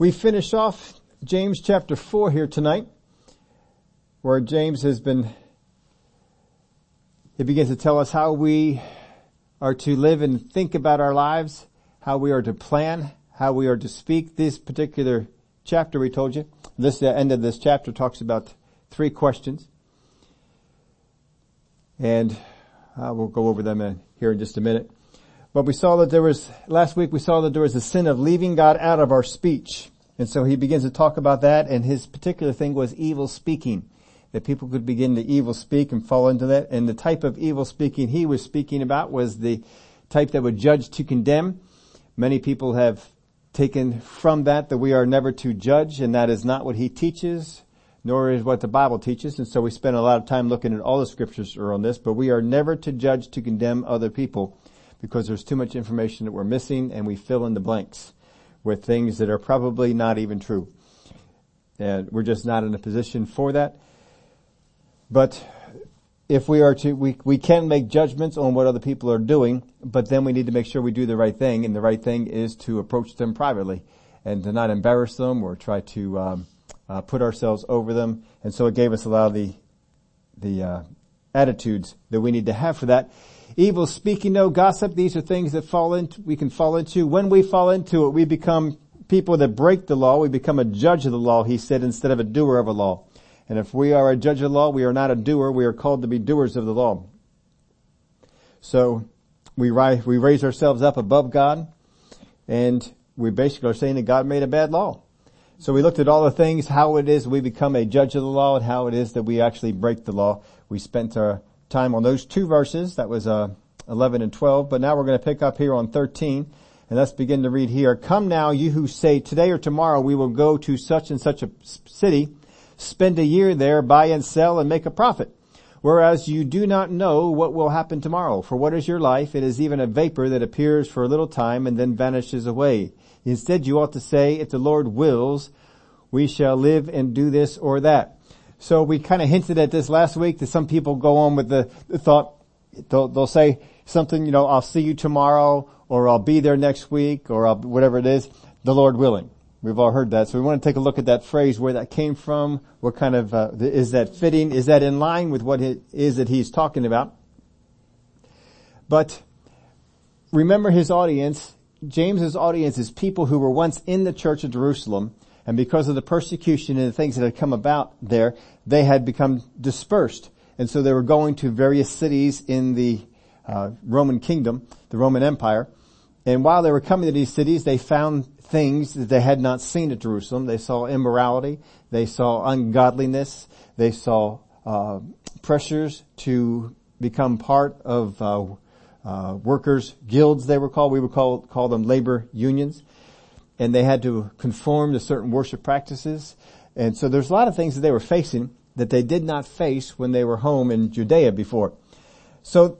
We finish off James chapter 4 here tonight, where James has been, he begins to tell us how we are to live and think about our lives, how we are to plan, how we are to speak. This particular chapter we told you, this the end of this chapter talks about three questions. And uh, we'll go over them in, here in just a minute. But we saw that there was, last week we saw that there was a sin of leaving God out of our speech. And so he begins to talk about that and his particular thing was evil speaking. That people could begin to evil speak and fall into that. And the type of evil speaking he was speaking about was the type that would judge to condemn. Many people have taken from that that we are never to judge and that is not what he teaches nor is what the Bible teaches. And so we spend a lot of time looking at all the scriptures are on this, but we are never to judge to condemn other people because there's too much information that we're missing and we fill in the blanks with things that are probably not even true. And we're just not in a position for that. But if we are to, we, we can make judgments on what other people are doing, but then we need to make sure we do the right thing, and the right thing is to approach them privately and to not embarrass them or try to um, uh, put ourselves over them. And so it gave us a lot of the the uh, attitudes that we need to have for that. Evil speaking, no gossip. These are things that fall into we can fall into. When we fall into it, we become people that break the law. We become a judge of the law. He said instead of a doer of a law. And if we are a judge of the law, we are not a doer. We are called to be doers of the law. So we rise, we raise ourselves up above God and we basically are saying that God made a bad law. So we looked at all the things, how it is we become a judge of the law and how it is that we actually break the law. We spent our time on those two verses. That was, uh, 11 and 12. But now we're going to pick up here on 13 and let's begin to read here. Come now, you who say today or tomorrow we will go to such and such a city spend a year there, buy and sell and make a profit. Whereas you do not know what will happen tomorrow. For what is your life? It is even a vapor that appears for a little time and then vanishes away. Instead you ought to say, if the Lord wills, we shall live and do this or that. So we kind of hinted at this last week that some people go on with the, the thought, they'll, they'll, say something, you know, I'll see you tomorrow or I'll be there next week or I'll, whatever it is, the Lord willing. We've all heard that. So we want to take a look at that phrase, where that came from, what kind of, uh, is that fitting? Is that in line with what it is that he's talking about? But remember his audience, James's audience is people who were once in the church of Jerusalem and because of the persecution and the things that had come about there, they had become dispersed. And so they were going to various cities in the uh, Roman kingdom, the Roman Empire. And while they were coming to these cities, they found things that they had not seen at Jerusalem. They saw immorality. They saw ungodliness. They saw uh, pressures to become part of uh, uh, workers guilds. They were called. We would call call them labor unions, and they had to conform to certain worship practices. And so there's a lot of things that they were facing that they did not face when they were home in Judea before. So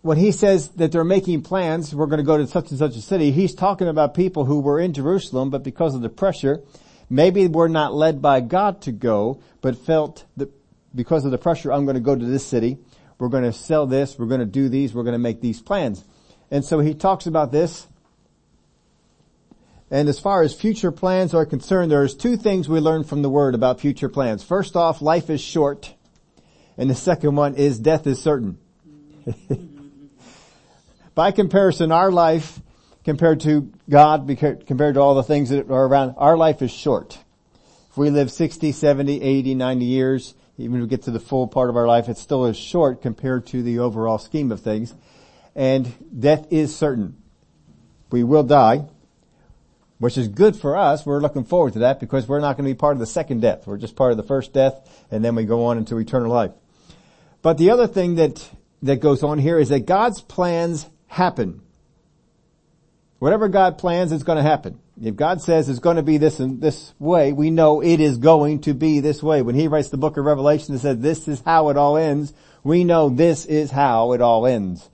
when he says that they're making plans, we're going to go to such and such a city, he's talking about people who were in Jerusalem, but because of the pressure, maybe were not led by God to go, but felt that because of the pressure, I'm going to go to this city. We're going to sell this. We're going to do these. We're going to make these plans. And so he talks about this. And as far as future plans are concerned, there's two things we learn from the word about future plans. First off, life is short. And the second one is death is certain. By comparison, our life compared to God, compared to all the things that are around, our life is short. If we live 60, 70, 80, 90 years, even if we get to the full part of our life, it still is short compared to the overall scheme of things. And death is certain. We will die, which is good for us. We're looking forward to that because we're not going to be part of the second death. We're just part of the first death and then we go on into eternal life. But the other thing that, that goes on here is that God's plans happen. Whatever God plans is going to happen. If God says it's going to be this and this way, we know it is going to be this way. When he writes the book of Revelation and says this is how it all ends, we know this is how it all ends.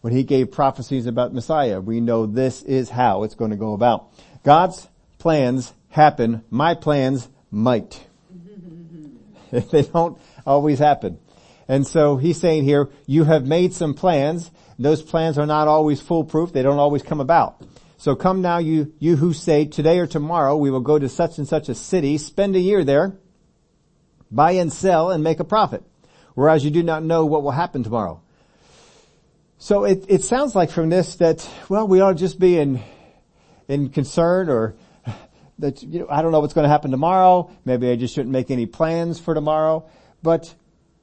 When he gave prophecies about Messiah, we know this is how it's going to go about. God's plans happen. My plans might. they don't always happen. And so he's saying here, you have made some plans those plans are not always foolproof. They don't always come about. So come now you, you who say today or tomorrow we will go to such and such a city, spend a year there, buy and sell and make a profit. Whereas you do not know what will happen tomorrow. So it, it sounds like from this that, well, we ought to just be in, in concern or that, you know, I don't know what's going to happen tomorrow. Maybe I just shouldn't make any plans for tomorrow. But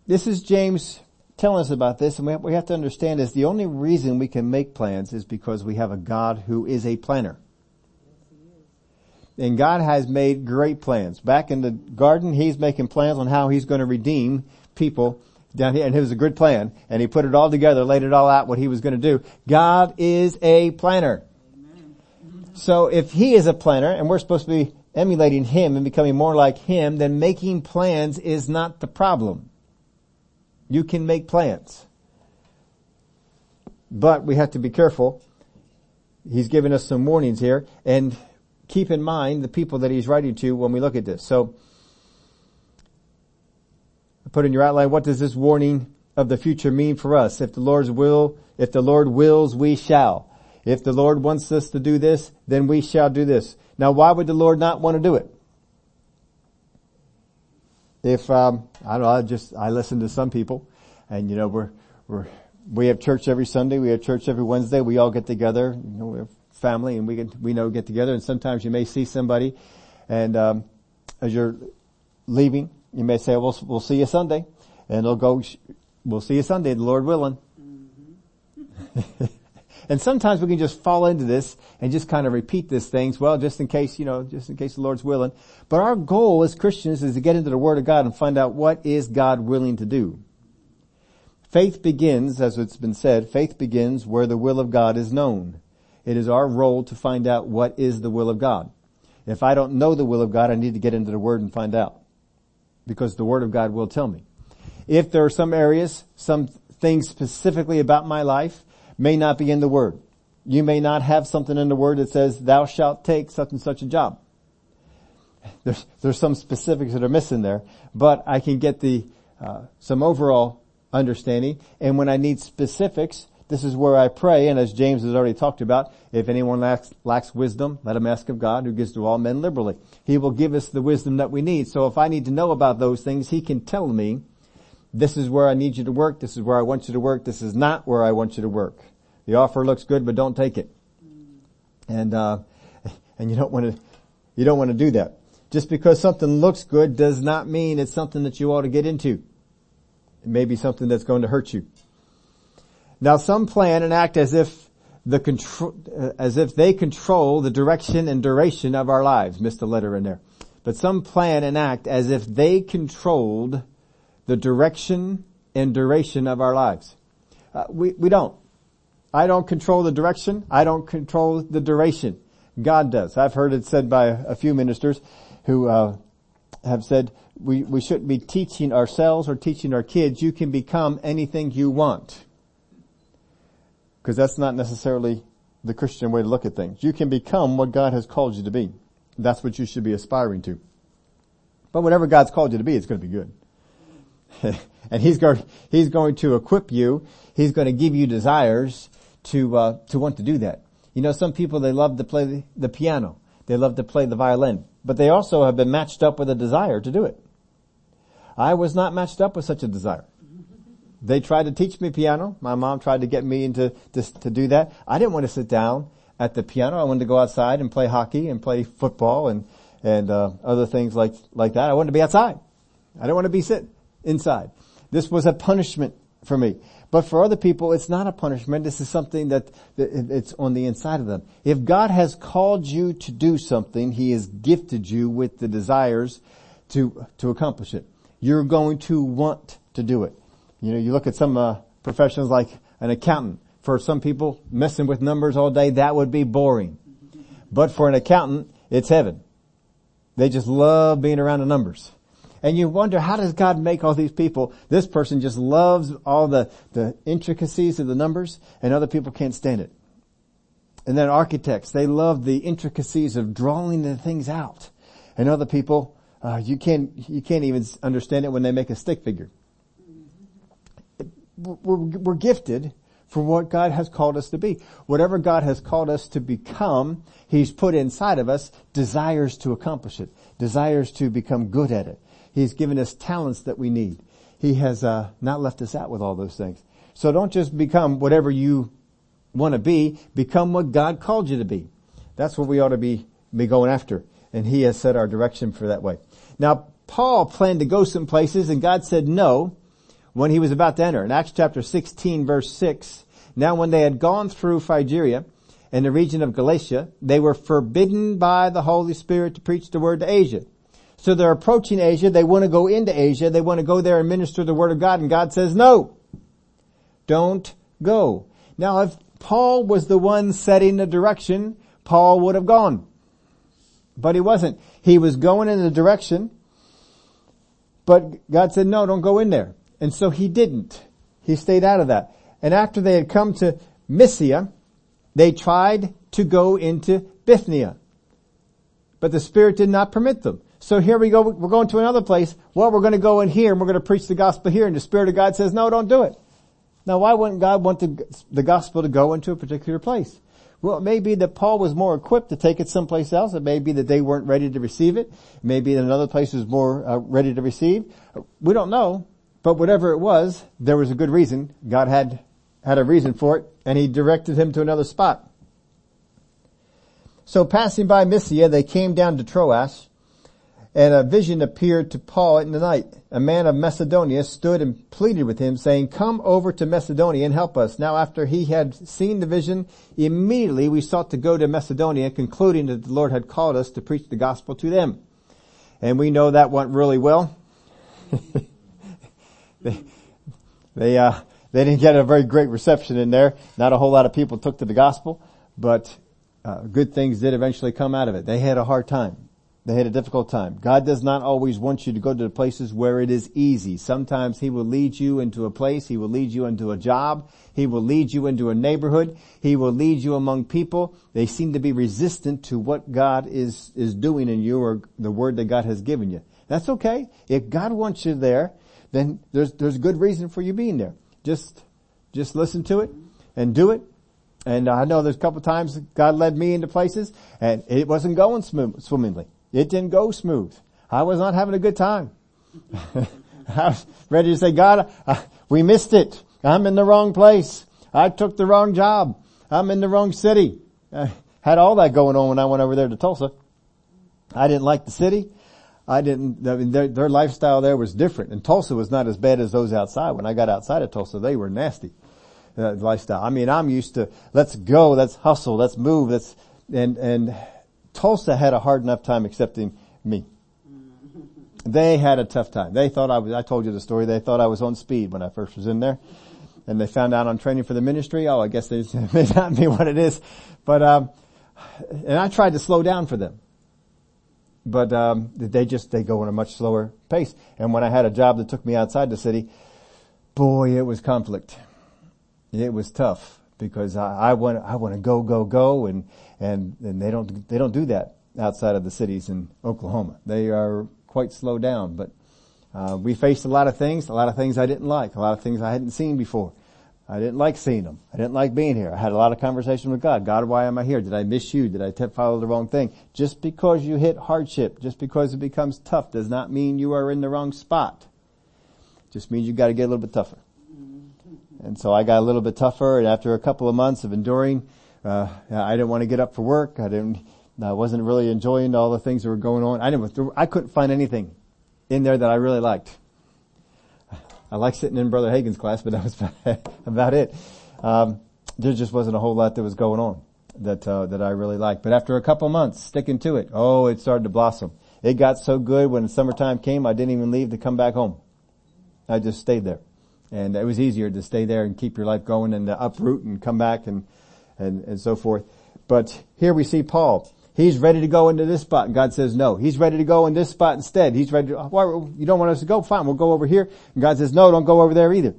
this is James telling us about this and we we have to understand is the only reason we can make plans is because we have a God who is a planner. And God has made great plans. Back in the garden, He's making plans on how He's going to redeem people down here, and it was a good plan, and He put it all together, laid it all out, what He was going to do. God is a planner. So if He is a planner, and we're supposed to be emulating Him and becoming more like Him, then making plans is not the problem. You can make plans. But we have to be careful. He's given us some warnings here and keep in mind the people that he's writing to when we look at this. So, put in your outline, what does this warning of the future mean for us? If the Lord's will, if the Lord wills, we shall. If the Lord wants us to do this, then we shall do this. Now why would the Lord not want to do it? if um, I don't know, I just I listen to some people, and you know we're we're we have church every Sunday, we have church every Wednesday. We all get together, you know, we have family, and we get we know get together. And sometimes you may see somebody, and um, as you're leaving, you may say, "We'll we'll see you Sunday," and they'll go, "We'll see you Sunday, the Lord willing." Mm-hmm. And sometimes we can just fall into this and just kind of repeat these things, well, just in case, you know, just in case the Lord's willing. But our goal as Christians is to get into the Word of God and find out what is God willing to do. Faith begins, as it's been said, faith begins where the will of God is known. It is our role to find out what is the will of God. If I don't know the will of God, I need to get into the Word and find out. Because the Word of God will tell me. If there are some areas, some things specifically about my life may not be in the Word. You may not have something in the Word that says, thou shalt take such and such a job. There's, there's some specifics that are missing there, but I can get the, uh, some overall understanding. And when I need specifics, this is where I pray, and as James has already talked about, if anyone lacks, lacks wisdom, let him ask of God who gives to all men liberally. He will give us the wisdom that we need. So if I need to know about those things, he can tell me, this is where I need you to work, this is where I want you to work, this is not where I want you to work. The offer looks good, but don't take it. And, uh, and you don't want to, you don't want to do that. Just because something looks good does not mean it's something that you ought to get into. It may be something that's going to hurt you. Now some plan and act as if the control, as if they control the direction and duration of our lives. Missed a letter in there. But some plan and act as if they controlled the direction and duration of our lives. Uh, we, we don't. I don't control the direction. I don't control the duration. God does. I've heard it said by a few ministers who uh, have said we, we shouldn't be teaching ourselves or teaching our kids. You can become anything you want. Because that's not necessarily the Christian way to look at things. You can become what God has called you to be. That's what you should be aspiring to. But whatever God's called you to be, it's going to be good. and He's going, He's going to equip you. He's going to give you desires to uh, to want to do that. You know, some people they love to play the, piano, they love to play the violin, but they also have been matched up with a desire to do it. I was not matched up with such a desire. They tried to teach me piano. My mom tried to get me into to, to do that. I didn't want to sit down at the piano. I wanted to go outside and play hockey and play football and and uh, other things like like that. I wanted to be outside. I didn't want to be sit inside. This was a punishment for me. But for other people, it's not a punishment. This is something that, it's on the inside of them. If God has called you to do something, He has gifted you with the desires to, to accomplish it. You're going to want to do it. You know, you look at some uh, professions like an accountant. For some people, messing with numbers all day, that would be boring. But for an accountant, it's heaven. They just love being around the numbers. And you wonder, how does God make all these people? This person just loves all the, the intricacies of the numbers and other people can't stand it. And then architects, they love the intricacies of drawing the things out. And other people, uh, you can't, you can't even understand it when they make a stick figure. We're, we're gifted for what God has called us to be. Whatever God has called us to become, He's put inside of us desires to accomplish it, desires to become good at it. He's given us talents that we need. He has uh, not left us out with all those things. So don't just become whatever you want to be, become what God called you to be. That's what we ought to be, be going after. And He has set our direction for that way. Now, Paul planned to go some places and God said no when he was about to enter. In Acts chapter 16 verse 6, now when they had gone through Phrygia and the region of Galatia, they were forbidden by the Holy Spirit to preach the word to Asia. So they're approaching Asia, they want to go into Asia, they want to go there and minister the word of God, and God says no. Don't go. Now if Paul was the one setting the direction, Paul would have gone. But he wasn't. He was going in the direction, but God said, no, don't go in there. And so he didn't. He stayed out of that. And after they had come to Mysia, they tried to go into Bithynia. But the Spirit did not permit them. So here we go, we're going to another place. Well, we're going to go in here and we're going to preach the gospel here and the Spirit of God says, no, don't do it. Now why wouldn't God want the, the gospel to go into a particular place? Well, it may be that Paul was more equipped to take it someplace else. It may be that they weren't ready to receive it. It may be that another place was more uh, ready to receive. We don't know. But whatever it was, there was a good reason. God had, had a reason for it, and he directed him to another spot. So passing by Mysia, they came down to Troas, and a vision appeared to Paul in the night. A man of Macedonia stood and pleaded with him, saying, Come over to Macedonia and help us. Now after he had seen the vision, immediately we sought to go to Macedonia, concluding that the Lord had called us to preach the gospel to them. And we know that went really well. they, they, uh, they didn't get a very great reception in there. Not a whole lot of people took to the gospel, but uh, good things did eventually come out of it. They had a hard time. They had a difficult time. God does not always want you to go to the places where it is easy. Sometimes He will lead you into a place. He will lead you into a job. He will lead you into a neighborhood. He will lead you among people. They seem to be resistant to what God is, is doing in you or the word that God has given you. That's okay. If God wants you there, then there's, there's a good reason for you being there. Just, just listen to it and do it. And I know there's a couple times God led me into places and it wasn't going swimmingly. It didn't go smooth. I was not having a good time. I was ready to say, God, we missed it. I'm in the wrong place. I took the wrong job. I'm in the wrong city. I had all that going on when I went over there to Tulsa. I didn't like the city. I didn't, I mean, their, their lifestyle there was different and Tulsa was not as bad as those outside. When I got outside of Tulsa, they were nasty. Uh, lifestyle. I mean, I'm used to, let's go, let's hustle, let's move, let's, and, and Tulsa had a hard enough time accepting me. They had a tough time. They thought I was, I told you the story, they thought I was on speed when I first was in there. And they found out I'm training for the ministry. Oh, I guess they may not be what it is. But, um, and I tried to slow down for them but um, they just they go in a much slower pace. And when I had a job that took me outside the city, boy, it was conflict. It was tough because I, I want I want to go go go, and and and they don't they don't do that outside of the cities in Oklahoma. They are quite slow down, but uh, we faced a lot of things, a lot of things I didn't like, a lot of things I hadn't seen before. I didn't like seeing them. I didn't like being here. I had a lot of conversation with God. God, why am I here? Did I miss you? Did I t- follow the wrong thing? Just because you hit hardship, just because it becomes tough does not mean you are in the wrong spot. Just means you gotta get a little bit tougher. And so I got a little bit tougher and after a couple of months of enduring, uh, I didn't want to get up for work. I didn't, I wasn't really enjoying all the things that were going on. I didn't, I couldn't find anything in there that I really liked. I liked sitting in Brother Hagin's class, but that was about it. Um, there just wasn't a whole lot that was going on that uh, that I really liked. But after a couple months sticking to it, oh, it started to blossom. It got so good when summertime came, I didn't even leave to come back home. I just stayed there, and it was easier to stay there and keep your life going and to uproot and come back and and and so forth. But here we see Paul. He's ready to go into this spot and God says no. He's ready to go in this spot instead. He's ready to, why, you don't want us to go? Fine, we'll go over here. And God says no, don't go over there either.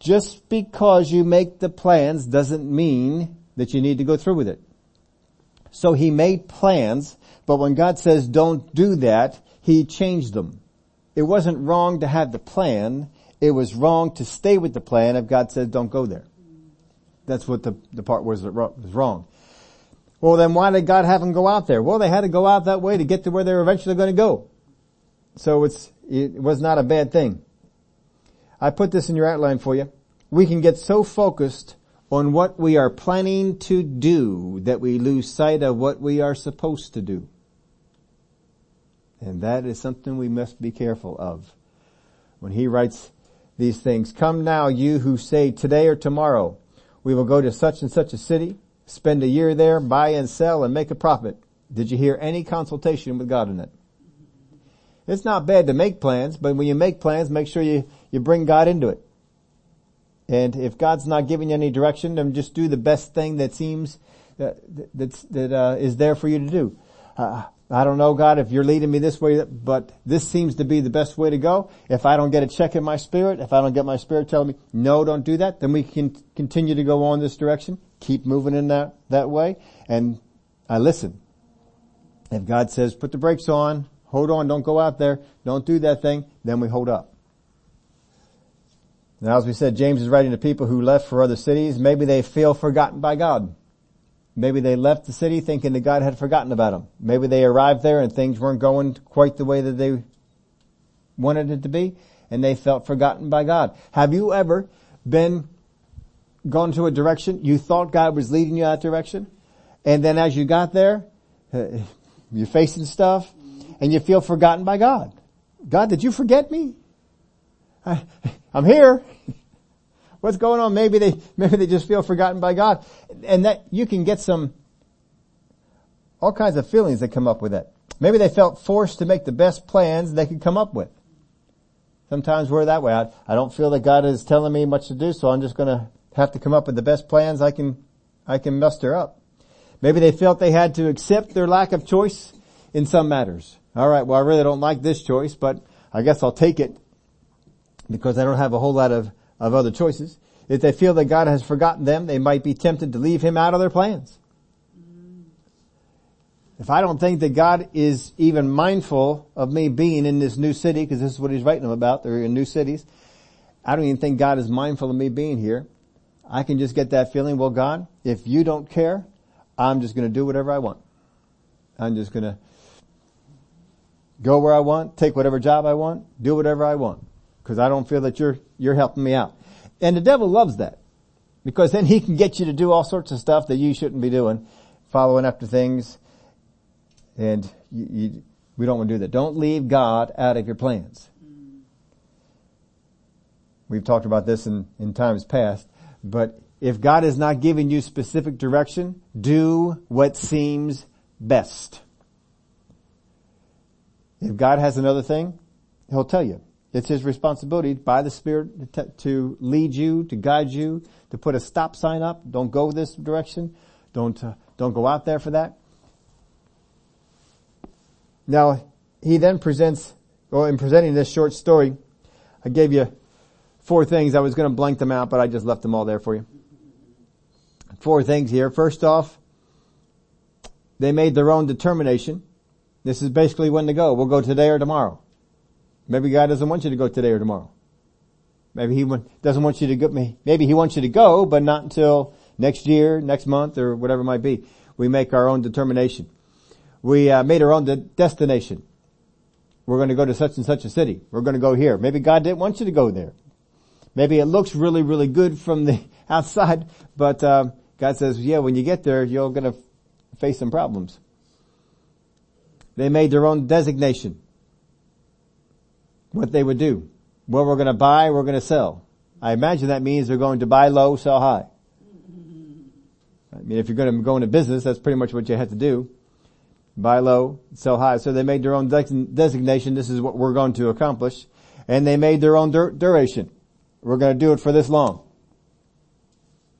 Just because you make the plans doesn't mean that you need to go through with it. So he made plans, but when God says don't do that, he changed them. It wasn't wrong to have the plan. It was wrong to stay with the plan if God says don't go there. That's what the, the part was that was wrong. Well then why did God have them go out there? Well they had to go out that way to get to where they were eventually going to go. So it's, it was not a bad thing. I put this in your outline for you. We can get so focused on what we are planning to do that we lose sight of what we are supposed to do. And that is something we must be careful of. When he writes these things, come now you who say today or tomorrow, we will go to such and such a city, spend a year there, buy and sell and make a profit. Did you hear any consultation with God in it? It's not bad to make plans, but when you make plans, make sure you, you bring God into it. And if God's not giving you any direction, then just do the best thing that seems that that's, that uh, is there for you to do. Uh, I don't know, God, if you're leading me this way, but this seems to be the best way to go. If I don't get a check in my spirit, if I don't get my spirit telling me, no, don't do that, then we can continue to go on this direction, keep moving in that, that way, and I listen. If God says, put the brakes on, hold on, don't go out there, don't do that thing, then we hold up. Now as we said, James is writing to people who left for other cities. Maybe they feel forgotten by God. Maybe they left the city thinking that God had forgotten about them. Maybe they arrived there and things weren't going quite the way that they wanted it to be and they felt forgotten by God. Have you ever been gone to a direction, you thought God was leading you that direction, and then as you got there, uh, you're facing stuff and you feel forgotten by God. God, did you forget me? I, I'm here. What's going on? Maybe they, maybe they just feel forgotten by God. And that, you can get some, all kinds of feelings that come up with that. Maybe they felt forced to make the best plans they could come up with. Sometimes we're that way. I, I don't feel that God is telling me much to do, so I'm just gonna have to come up with the best plans I can, I can muster up. Maybe they felt they had to accept their lack of choice in some matters. Alright, well I really don't like this choice, but I guess I'll take it because I don't have a whole lot of of other choices. If they feel that God has forgotten them, they might be tempted to leave Him out of their plans. If I don't think that God is even mindful of me being in this new city, because this is what He's writing them about, they're in new cities, I don't even think God is mindful of me being here. I can just get that feeling, well God, if you don't care, I'm just gonna do whatever I want. I'm just gonna go where I want, take whatever job I want, do whatever I want because I don't feel that you're, you're helping me out. And the devil loves that because then he can get you to do all sorts of stuff that you shouldn't be doing, following after things. And you, you, we don't want to do that. Don't leave God out of your plans. We've talked about this in, in times past, but if God is not giving you specific direction, do what seems best. If God has another thing, He'll tell you. It's his responsibility by the Spirit to, to lead you, to guide you, to put a stop sign up. Don't go this direction. Don't, uh, don't go out there for that. Now, he then presents, well, in presenting this short story, I gave you four things. I was going to blank them out, but I just left them all there for you. Four things here. First off, they made their own determination. This is basically when to go. We'll go today or tomorrow. Maybe God doesn't want you to go today or tomorrow. Maybe He doesn't want you to go, maybe He wants you to go, but not until next year, next month, or whatever it might be. We make our own determination. We uh, made our own de- destination. We're going to go to such and such a city. We're going to go here. Maybe God didn't want you to go there. Maybe it looks really, really good from the outside, but uh, God says, yeah, when you get there, you're going to face some problems. They made their own designation what they would do. What we're going to buy, we're going to sell. I imagine that means they're going to buy low, sell high. I mean, if you're going to go into business, that's pretty much what you have to do. Buy low, sell high. So they made their own designation. This is what we're going to accomplish. And they made their own dur- duration. We're going to do it for this long.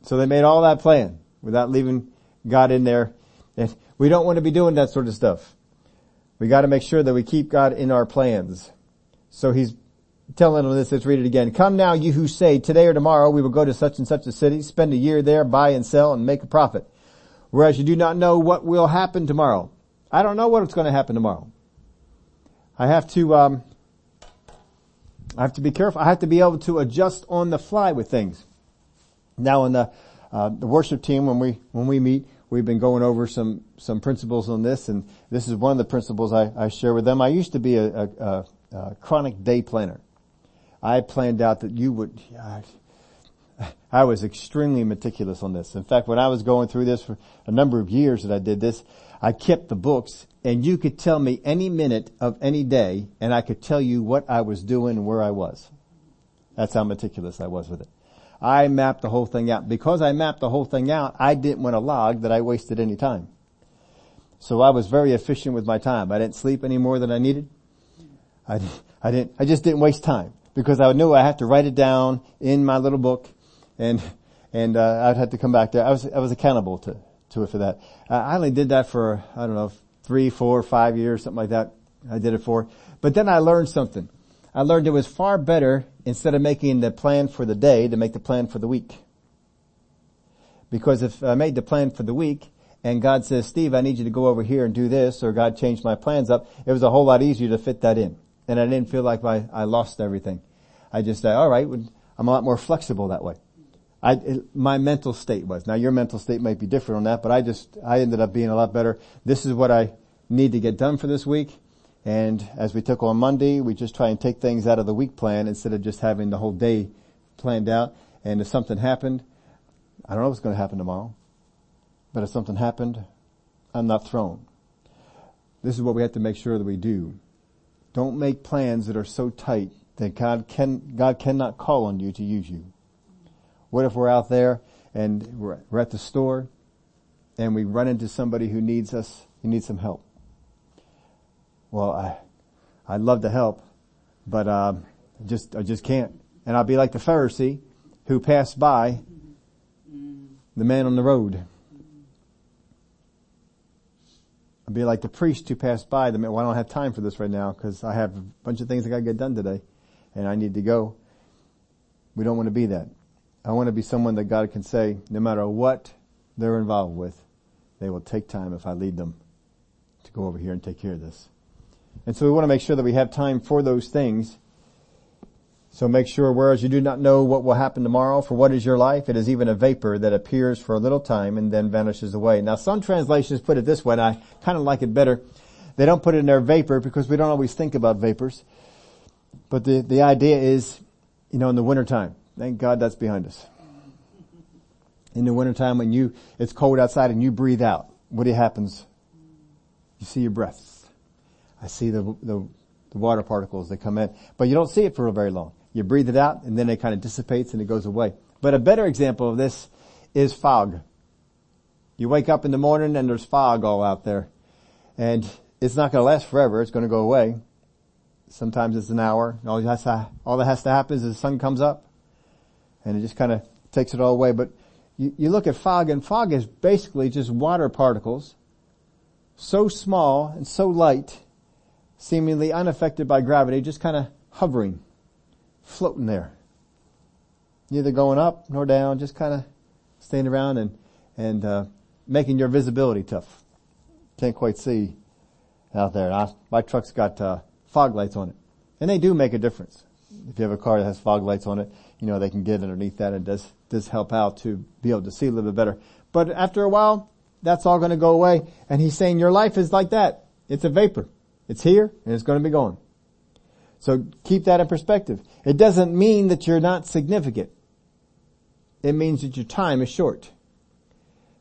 So they made all that plan without leaving God in there. And we don't want to be doing that sort of stuff. We got to make sure that we keep God in our plans. So he's telling them this, let's read it again. Come now you who say, today or tomorrow we will go to such and such a city, spend a year there, buy and sell and make a profit. Whereas you do not know what will happen tomorrow. I don't know what's going to happen tomorrow. I have to, um, I have to be careful. I have to be able to adjust on the fly with things. Now in the, Uh, the worship team, when we, when we meet, we've been going over some, some principles on this and this is one of the principles I, I share with them. I used to be a, a, a, a chronic day planner. I planned out that you would, I was extremely meticulous on this. In fact, when I was going through this for a number of years that I did this, I kept the books and you could tell me any minute of any day and I could tell you what I was doing and where I was. That's how meticulous I was with it. I mapped the whole thing out. Because I mapped the whole thing out, I didn't want to log that I wasted any time. So I was very efficient with my time. I didn't sleep any more than I needed. I, I didn't, I just didn't waste time because I knew I had to write it down in my little book and, and, uh, I'd have to come back there. I was, I was accountable to, to it for that. I only did that for, I don't know, three, four, five years, something like that. I did it for. But then I learned something. I learned it was far better instead of making the plan for the day to make the plan for the week. Because if I made the plan for the week and God says, Steve, I need you to go over here and do this, or God changed my plans up, it was a whole lot easier to fit that in. And I didn't feel like I, I lost everything. I just said, all right, I'm a lot more flexible that way. I, it, my mental state was. Now your mental state might be different on that, but I just, I ended up being a lot better. This is what I need to get done for this week. And as we took on Monday, we just try and take things out of the week plan instead of just having the whole day planned out. And if something happened, I don't know what's going to happen tomorrow, but if something happened, I'm not thrown. This is what we have to make sure that we do. Don't make plans that are so tight that God can, God cannot call on you to use you. What if we're out there and we're, at the store and we run into somebody who needs us, who needs some help? well, I, I'd love to help, but, uh, just, I just can't. And I'll be like the Pharisee who passed by the man on the road. I'll be like the priest who passed by the. Well, I don't have time for this right now because I have a bunch of things I gotta get done today and I need to go. We don't want to be that. I want to be someone that God can say, no matter what they're involved with, they will take time if I lead them to go over here and take care of this. And so we want to make sure that we have time for those things. So make sure, whereas you do not know what will happen tomorrow, for what is your life? It is even a vapor that appears for a little time and then vanishes away. Now some translations put it this way, and I kind of like it better. They don't put it in their vapor because we don't always think about vapors. But the, the idea is, you know, in the wintertime, thank God that's behind us. In the wintertime when you, it's cold outside and you breathe out, what happens? You see your breath I see the, the, the water particles that come in, but you don't see it for very long. You breathe it out and then it kind of dissipates and it goes away. But a better example of this is fog. You wake up in the morning and there's fog all out there and it's not going to last forever. It's going to go away. Sometimes it's an hour. All that, to, all that has to happen is the sun comes up and it just kind of takes it all away. But you, you look at fog and fog is basically just water particles so small and so light seemingly unaffected by gravity, just kind of hovering, floating there. Neither going up nor down, just kind of staying around and, and, uh, making your visibility tough. Can't quite see out there. I, my truck's got, uh, fog lights on it. And they do make a difference. If you have a car that has fog lights on it, you know, they can get underneath that and does, does help out to be able to see a little bit better. But after a while, that's all going to go away. And he's saying your life is like that. It's a vapor. It's here and it's going to be gone. So keep that in perspective. It doesn't mean that you're not significant. It means that your time is short.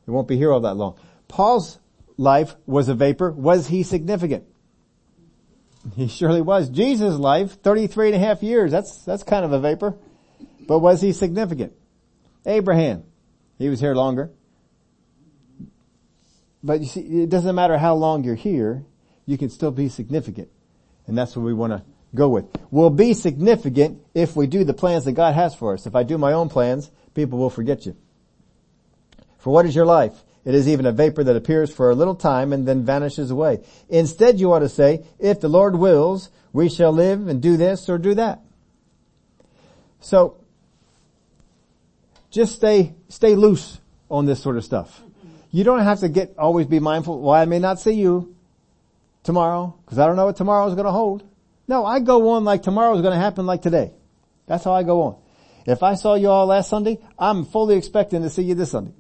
It won't be here all that long. Paul's life was a vapor. Was he significant? He surely was. Jesus' life, 33 and a half years, that's, that's kind of a vapor. But was he significant? Abraham, he was here longer. But you see, it doesn't matter how long you're here you can still be significant. And that's what we want to go with. We'll be significant if we do the plans that God has for us. If I do my own plans, people will forget you. For what is your life? It is even a vapor that appears for a little time and then vanishes away. Instead you ought to say, if the Lord wills, we shall live and do this or do that. So, just stay, stay loose on this sort of stuff. You don't have to get, always be mindful, well I may not see you, tomorrow because I don't know what tomorrow is going to hold. No, I go on like tomorrow is going to happen like today. That's how I go on. If I saw you all last Sunday, I'm fully expecting to see you this Sunday.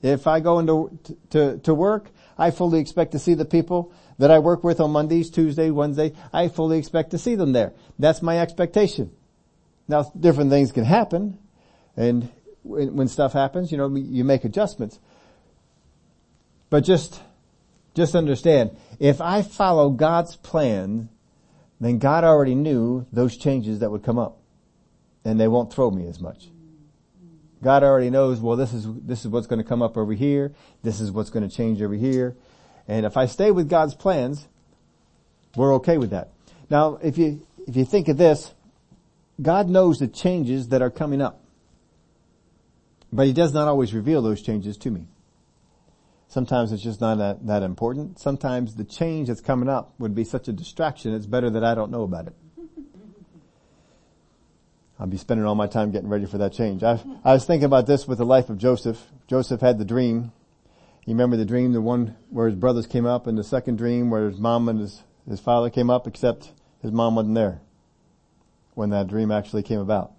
If I go into to, to work, I fully expect to see the people that I work with on Mondays, Tuesday, Wednesday. I fully expect to see them there. That's my expectation. Now, different things can happen, and when, stuff happens, you know, you make adjustments. But just, just understand, if I follow God's plan, then God already knew those changes that would come up. And they won't throw me as much. God already knows, well, this is, this is what's going to come up over here. This is what's going to change over here. And if I stay with God's plans, we're okay with that. Now, if you, if you think of this, God knows the changes that are coming up. But He does not always reveal those changes to me. Sometimes it's just not that, that important. Sometimes the change that's coming up would be such a distraction, it's better that I don't know about it. I'll be spending all my time getting ready for that change. I, I was thinking about this with the life of Joseph. Joseph had the dream. You remember the dream, the one where his brothers came up, and the second dream where his mom and his, his father came up, except his mom wasn't there when that dream actually came about.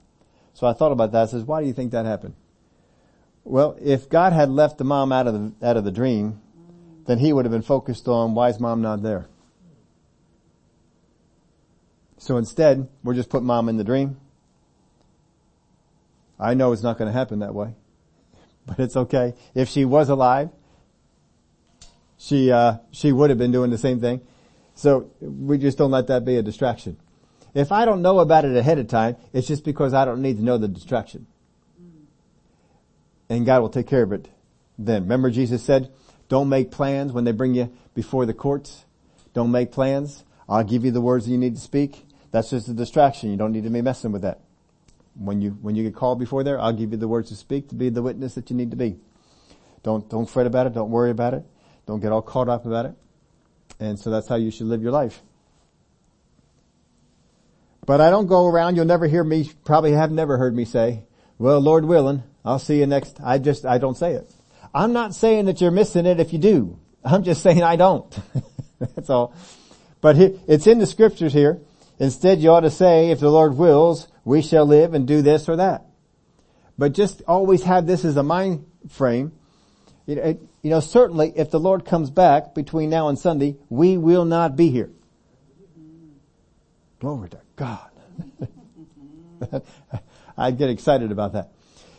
So I thought about that. I says, why do you think that happened? Well, if God had left the mom out of the, out of the dream, then he would have been focused on why is mom not there? So instead, we're just putting mom in the dream. I know it's not going to happen that way, but it's okay. If she was alive, she, uh, she would have been doing the same thing. So we just don't let that be a distraction. If I don't know about it ahead of time, it's just because I don't need to know the distraction. And God will take care of it then. Remember Jesus said, don't make plans when they bring you before the courts. Don't make plans. I'll give you the words that you need to speak. That's just a distraction. You don't need to be messing with that. When you, when you get called before there, I'll give you the words to speak to be the witness that you need to be. Don't, don't fret about it. Don't worry about it. Don't get all caught up about it. And so that's how you should live your life. But I don't go around, you'll never hear me, probably have never heard me say, well, Lord willing, I'll see you next, I just, I don't say it. I'm not saying that you're missing it if you do. I'm just saying I don't. that's all. But it's in the scriptures here. Instead, you ought to say, if the Lord wills, we shall live and do this or that. But just always have this as a mind frame. You know, it, you know, certainly if the Lord comes back between now and Sunday, we will not be here. Glory to God. I'd get excited about that.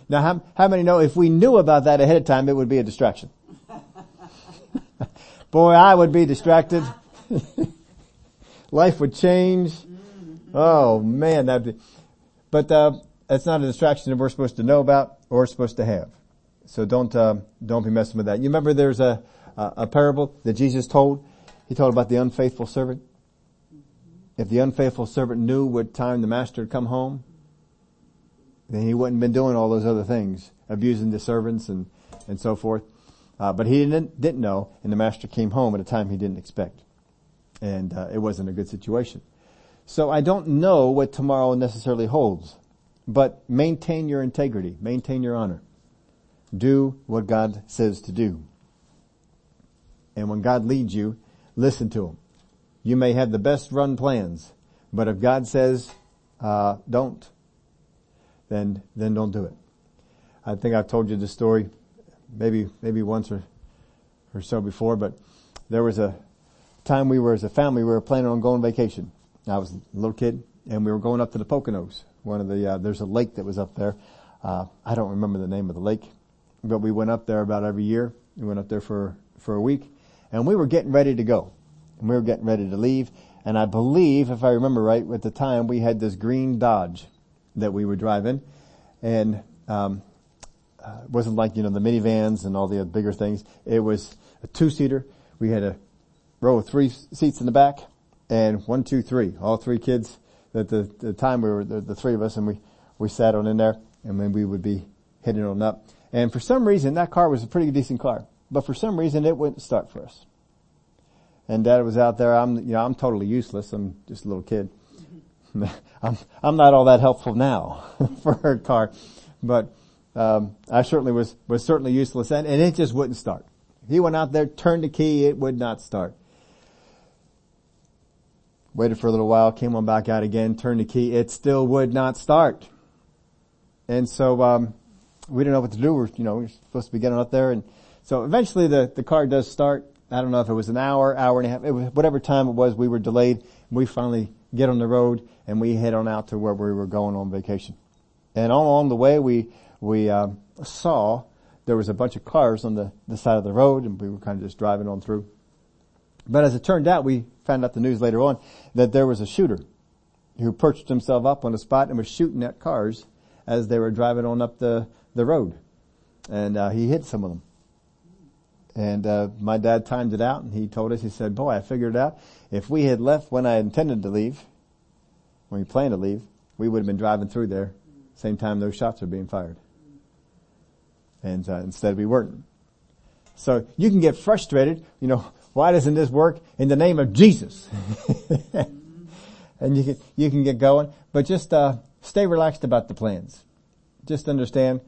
Now how, how many know if we knew about that ahead of time, it would be a distraction? Boy, I would be distracted. Life would change. Oh man, that'd be, but uh, it's not a distraction that we're supposed to know about or supposed to have. So don't uh, don't be messing with that. You remember there's a a parable that Jesus told. He told about the unfaithful servant. If the unfaithful servant knew what time the master had come home, then he wouldn't have been doing all those other things, abusing the servants and and so forth. Uh, but he didn't didn't know, and the master came home at a time he didn't expect, and uh, it wasn't a good situation. So I don't know what tomorrow necessarily holds, but maintain your integrity, maintain your honor. Do what God says to do. And when God leads you, listen to Him. You may have the best run plans, but if God says, uh, don't, then, then don't do it. I think I've told you this story maybe, maybe once or, or so before, but there was a time we were as a family, we were planning on going on vacation. I was a little kid and we were going up to the Poconos. One of the, uh, there's a lake that was up there. Uh, I don't remember the name of the lake, but we went up there about every year. We went up there for, for a week and we were getting ready to go and we were getting ready to leave. And I believe, if I remember right, at the time we had this green Dodge that we were driving and, um, uh, it wasn't like, you know, the minivans and all the bigger things. It was a two-seater. We had a row of three seats in the back and one, two, three, all three kids. At the, the time we were the, the, three of us, and we we sat on in there, and then we would be hitting on up. And for some reason, that car was a pretty decent car, but for some reason, it wouldn't start for us. And Dad was out there. I'm you know I'm totally useless. I'm just a little kid. I'm I'm not all that helpful now for her car, but um, I certainly was was certainly useless, and, and it just wouldn't start. He went out there, turned the key, it would not start. Waited for a little while, came on back out again, turned the key, it still would not start. And so, um, we didn't know what to do. We're, you know, we are supposed to be getting up there. And so eventually the, the car does start. I don't know if it was an hour, hour and a half, was whatever time it was, we were delayed. And we finally get on the road and we head on out to where we were going on vacation. And along the way we, we, um, saw there was a bunch of cars on the, the side of the road and we were kind of just driving on through. But as it turned out, we found out the news later on that there was a shooter who perched himself up on a spot and was shooting at cars as they were driving on up the, the road. And, uh, he hit some of them. And, uh, my dad timed it out and he told us, he said, boy, I figured it out. If we had left when I intended to leave, when we planned to leave, we would have been driving through there same time those shots were being fired. And, uh, instead we weren't. So you can get frustrated, you know, why doesn't this work in the name of Jesus? and you can, you can get going, but just, uh, stay relaxed about the plans. Just understand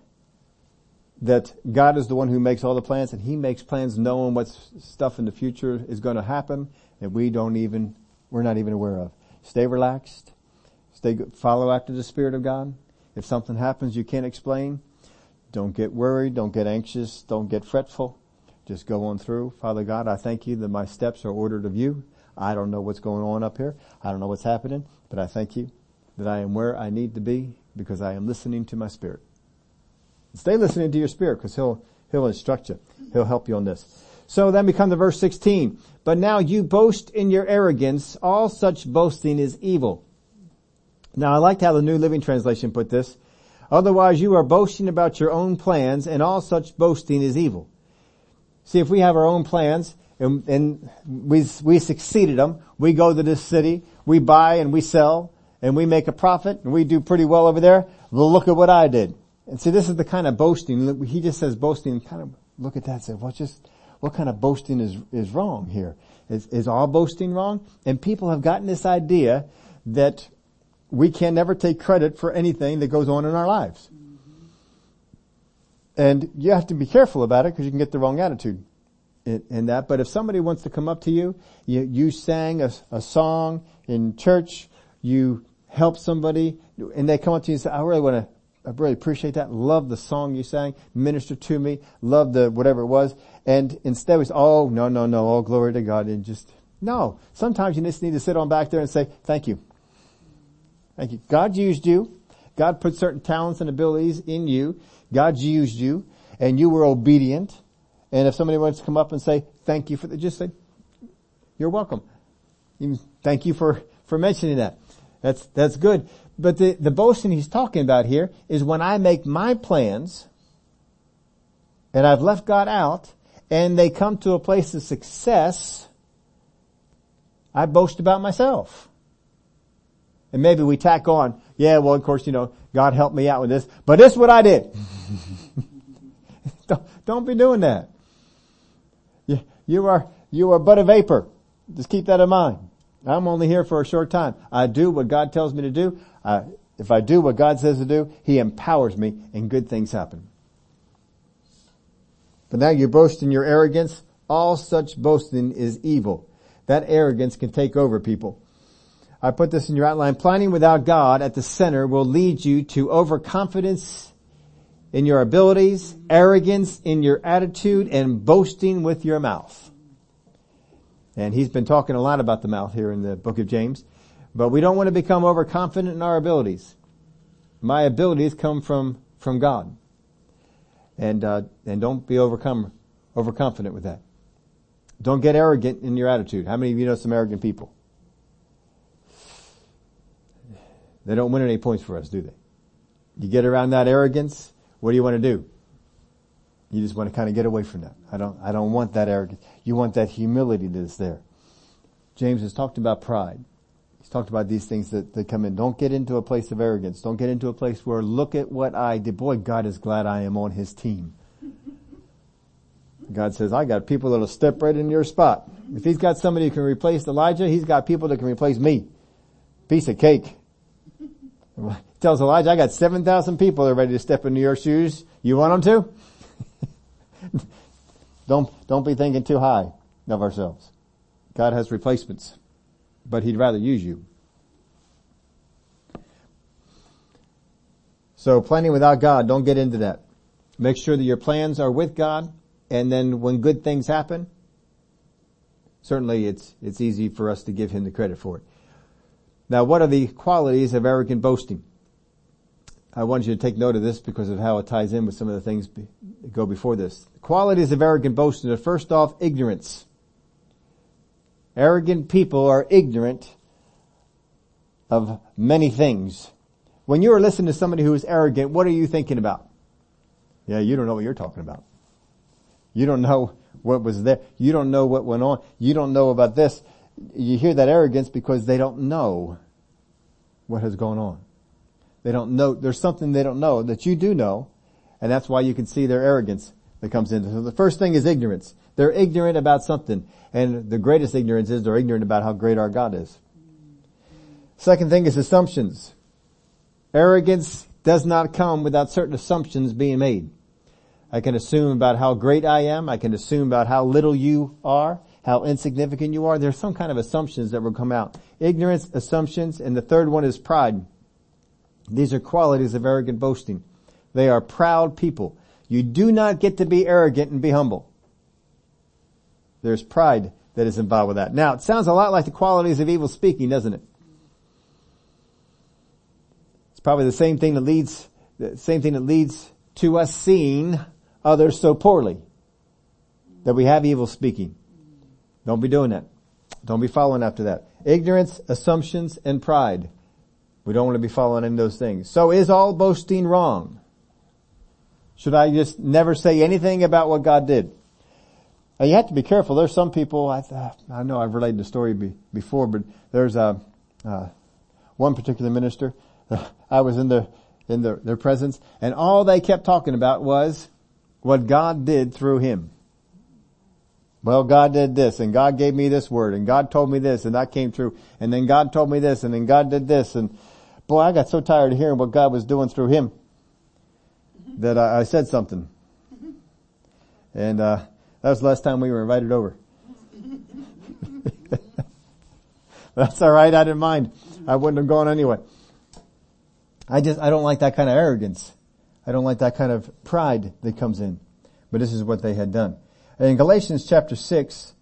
that God is the one who makes all the plans and He makes plans knowing what stuff in the future is going to happen that we don't even, we're not even aware of. Stay relaxed. Stay, follow after the Spirit of God. If something happens you can't explain, don't get worried, don't get anxious, don't get fretful. Just go on through. Father God, I thank you that my steps are ordered of you. I don't know what's going on up here. I don't know what's happening, but I thank you that I am where I need to be because I am listening to my spirit. Stay listening to your spirit because he'll, he'll instruct you. He'll help you on this. So then we come to verse 16. But now you boast in your arrogance. All such boasting is evil. Now I liked how the New Living Translation put this. Otherwise you are boasting about your own plans and all such boasting is evil. See, if we have our own plans and, and we, we succeeded them, we go to this city, we buy and we sell, and we make a profit and we do pretty well over there, look at what I did. And see, this is the kind of boasting, he just says boasting, kind of look at that and say, well, just, what kind of boasting is, is wrong here? Is, is all boasting wrong? And people have gotten this idea that we can never take credit for anything that goes on in our lives. And you have to be careful about it because you can get the wrong attitude in, in, that. But if somebody wants to come up to you, you, you sang a, a song in church, you help somebody, and they come up to you and say, I really want to I really appreciate that. Love the song you sang. Minister to me. Love the whatever it was. And instead we say, oh, no, no, no. All glory to God. And just, no. Sometimes you just need to sit on back there and say, thank you. Thank you. God used you. God put certain talents and abilities in you. God used you and you were obedient. And if somebody wants to come up and say, thank you for that, just say, you're welcome. Thank you for, for mentioning that. That's, that's good. But the, the boasting he's talking about here is when I make my plans and I've left God out and they come to a place of success, I boast about myself. And maybe we tack on, yeah, well of course, you know, God helped me out with this, but this is what I did. don't, don't be doing that. You, you are, you are but a vapor. Just keep that in mind. I'm only here for a short time. I do what God tells me to do. I, if I do what God says to do, He empowers me and good things happen. But now you boast in your arrogance. All such boasting is evil. That arrogance can take over people. I put this in your outline. Planning without God at the center will lead you to overconfidence in your abilities, arrogance in your attitude, and boasting with your mouth. And he's been talking a lot about the mouth here in the book of James. But we don't want to become overconfident in our abilities. My abilities come from, from God. And, uh, and don't be overcome, overconfident with that. Don't get arrogant in your attitude. How many of you know some arrogant people? They don't win any points for us, do they? You get around that arrogance, what do you want to do? You just want to kind of get away from that. I don't, I don't want that arrogance. You want that humility that's there. James has talked about pride. He's talked about these things that, that come in. Don't get into a place of arrogance. Don't get into a place where look at what I did. Boy, God is glad I am on his team. God says, I got people that'll step right in your spot. If he's got somebody who can replace Elijah, he's got people that can replace me. Piece of cake. He tells Elijah, I got 7,000 people that are ready to step into your shoes. You want them to? don't, don't be thinking too high of ourselves. God has replacements, but He'd rather use you. So planning without God, don't get into that. Make sure that your plans are with God, and then when good things happen, certainly it's, it's easy for us to give Him the credit for it. Now what are the qualities of arrogant boasting? I want you to take note of this because of how it ties in with some of the things that go before this. Qualities of arrogant boasting are first off ignorance. Arrogant people are ignorant of many things. When you are listening to somebody who is arrogant, what are you thinking about? Yeah, you don't know what you're talking about. You don't know what was there. You don't know what went on. You don't know about this. You hear that arrogance because they don't know what has gone on. They don't know, there's something they don't know that you do know, and that's why you can see their arrogance that comes in. So the first thing is ignorance. They're ignorant about something, and the greatest ignorance is they're ignorant about how great our God is. Second thing is assumptions. Arrogance does not come without certain assumptions being made. I can assume about how great I am. I can assume about how little you are, how insignificant you are. There's some kind of assumptions that will come out. Ignorance, assumptions, and the third one is pride. These are qualities of arrogant boasting. They are proud people. You do not get to be arrogant and be humble. There's pride that is involved with that. Now, it sounds a lot like the qualities of evil speaking, doesn't it? It's probably the same thing that leads, the same thing that leads to us seeing others so poorly. That we have evil speaking. Don't be doing that. Don't be following after that. Ignorance, assumptions, and pride. We don't want to be following in those things. So is all boasting wrong? Should I just never say anything about what God did? Now you have to be careful. There's some people, I, I know I've related the story be, before, but there's a, uh, one particular minister, I was in the, in the, their presence, and all they kept talking about was what God did through him. Well, God did this and God gave me this word and God told me this and that came true and then God told me this and then God did this and Boy, I got so tired of hearing what God was doing through him that I, I said something. And, uh, that was the last time we were invited over. That's alright, I didn't mind. I wouldn't have gone anyway. I just, I don't like that kind of arrogance. I don't like that kind of pride that comes in. But this is what they had done. In Galatians chapter 6,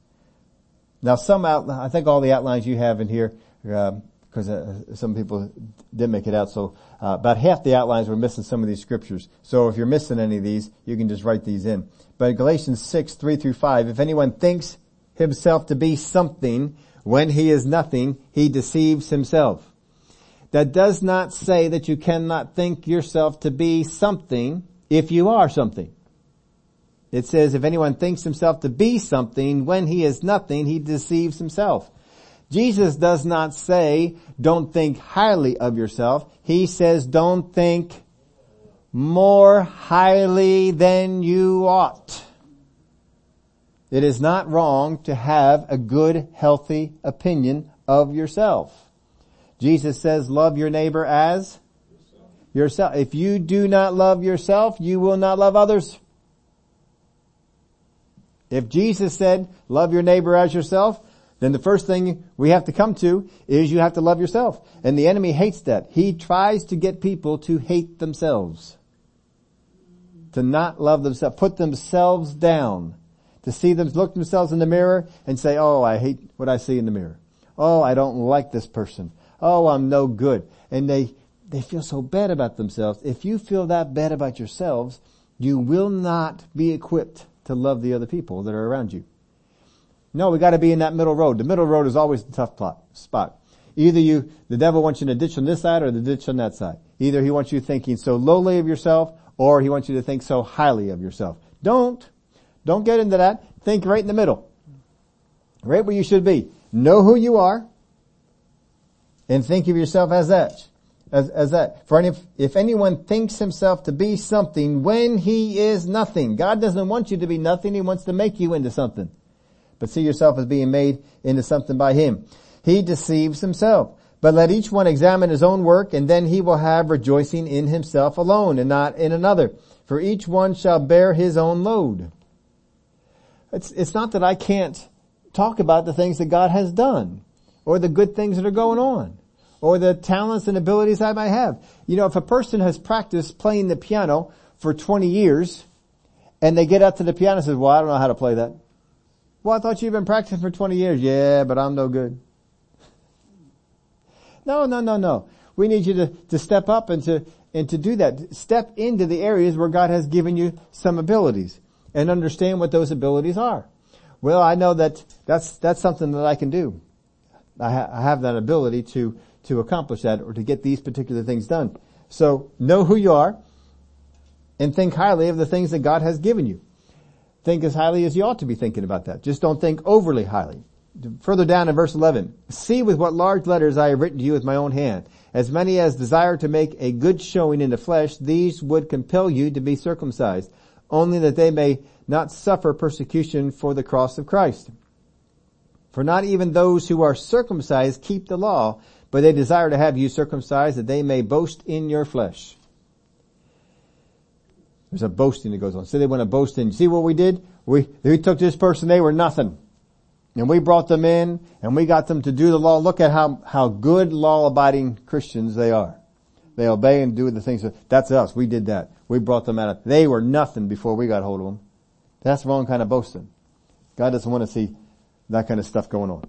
now some out, I think all the outlines you have in here, uh, because uh, some people didn't make it out. So uh, about half the outlines were missing some of these scriptures. So if you're missing any of these, you can just write these in. But Galatians 6, 3 through 5, if anyone thinks himself to be something when he is nothing, he deceives himself. That does not say that you cannot think yourself to be something if you are something. It says if anyone thinks himself to be something when he is nothing, he deceives himself. Jesus does not say, don't think highly of yourself. He says, don't think more highly than you ought. It is not wrong to have a good, healthy opinion of yourself. Jesus says, love your neighbor as yourself. If you do not love yourself, you will not love others. If Jesus said, love your neighbor as yourself, then the first thing we have to come to is you have to love yourself. And the enemy hates that. He tries to get people to hate themselves. To not love themselves, put themselves down. To see them look themselves in the mirror and say, oh, I hate what I see in the mirror. Oh, I don't like this person. Oh, I'm no good. And they, they feel so bad about themselves. If you feel that bad about yourselves, you will not be equipped to love the other people that are around you. No, we gotta be in that middle road. The middle road is always the tough plot, spot. Either you, the devil wants you in to ditch on this side or the ditch on that side. Either he wants you thinking so lowly of yourself or he wants you to think so highly of yourself. Don't. Don't get into that. Think right in the middle. Right where you should be. Know who you are and think of yourself as that. As, as that. For if, if anyone thinks himself to be something when he is nothing, God doesn't want you to be nothing. He wants to make you into something but see yourself as being made into something by him. He deceives himself. But let each one examine his own work and then he will have rejoicing in himself alone and not in another. For each one shall bear his own load. It's, it's not that I can't talk about the things that God has done or the good things that are going on or the talents and abilities I might have. You know, if a person has practiced playing the piano for 20 years and they get up to the piano and says, well, I don't know how to play that. Well, I thought you've been practicing for 20 years. Yeah, but I'm no good. No, no, no, no. We need you to, to step up and to, and to do that. Step into the areas where God has given you some abilities and understand what those abilities are. Well, I know that that's, that's something that I can do. I, ha- I have that ability to, to accomplish that or to get these particular things done. So know who you are and think highly of the things that God has given you. Think as highly as you ought to be thinking about that. Just don't think overly highly. Further down in verse 11, see with what large letters I have written to you with my own hand. As many as desire to make a good showing in the flesh, these would compel you to be circumcised, only that they may not suffer persecution for the cross of Christ. For not even those who are circumcised keep the law, but they desire to have you circumcised that they may boast in your flesh. There's a boasting that goes on. So they want to boast in, see what we did? We, we took this person, they were nothing. And we brought them in and we got them to do the law. Look at how, how good law abiding Christians they are. They obey and do the things that, that's us. We did that. We brought them out of, they were nothing before we got hold of them. That's the wrong kind of boasting. God doesn't want to see that kind of stuff going on.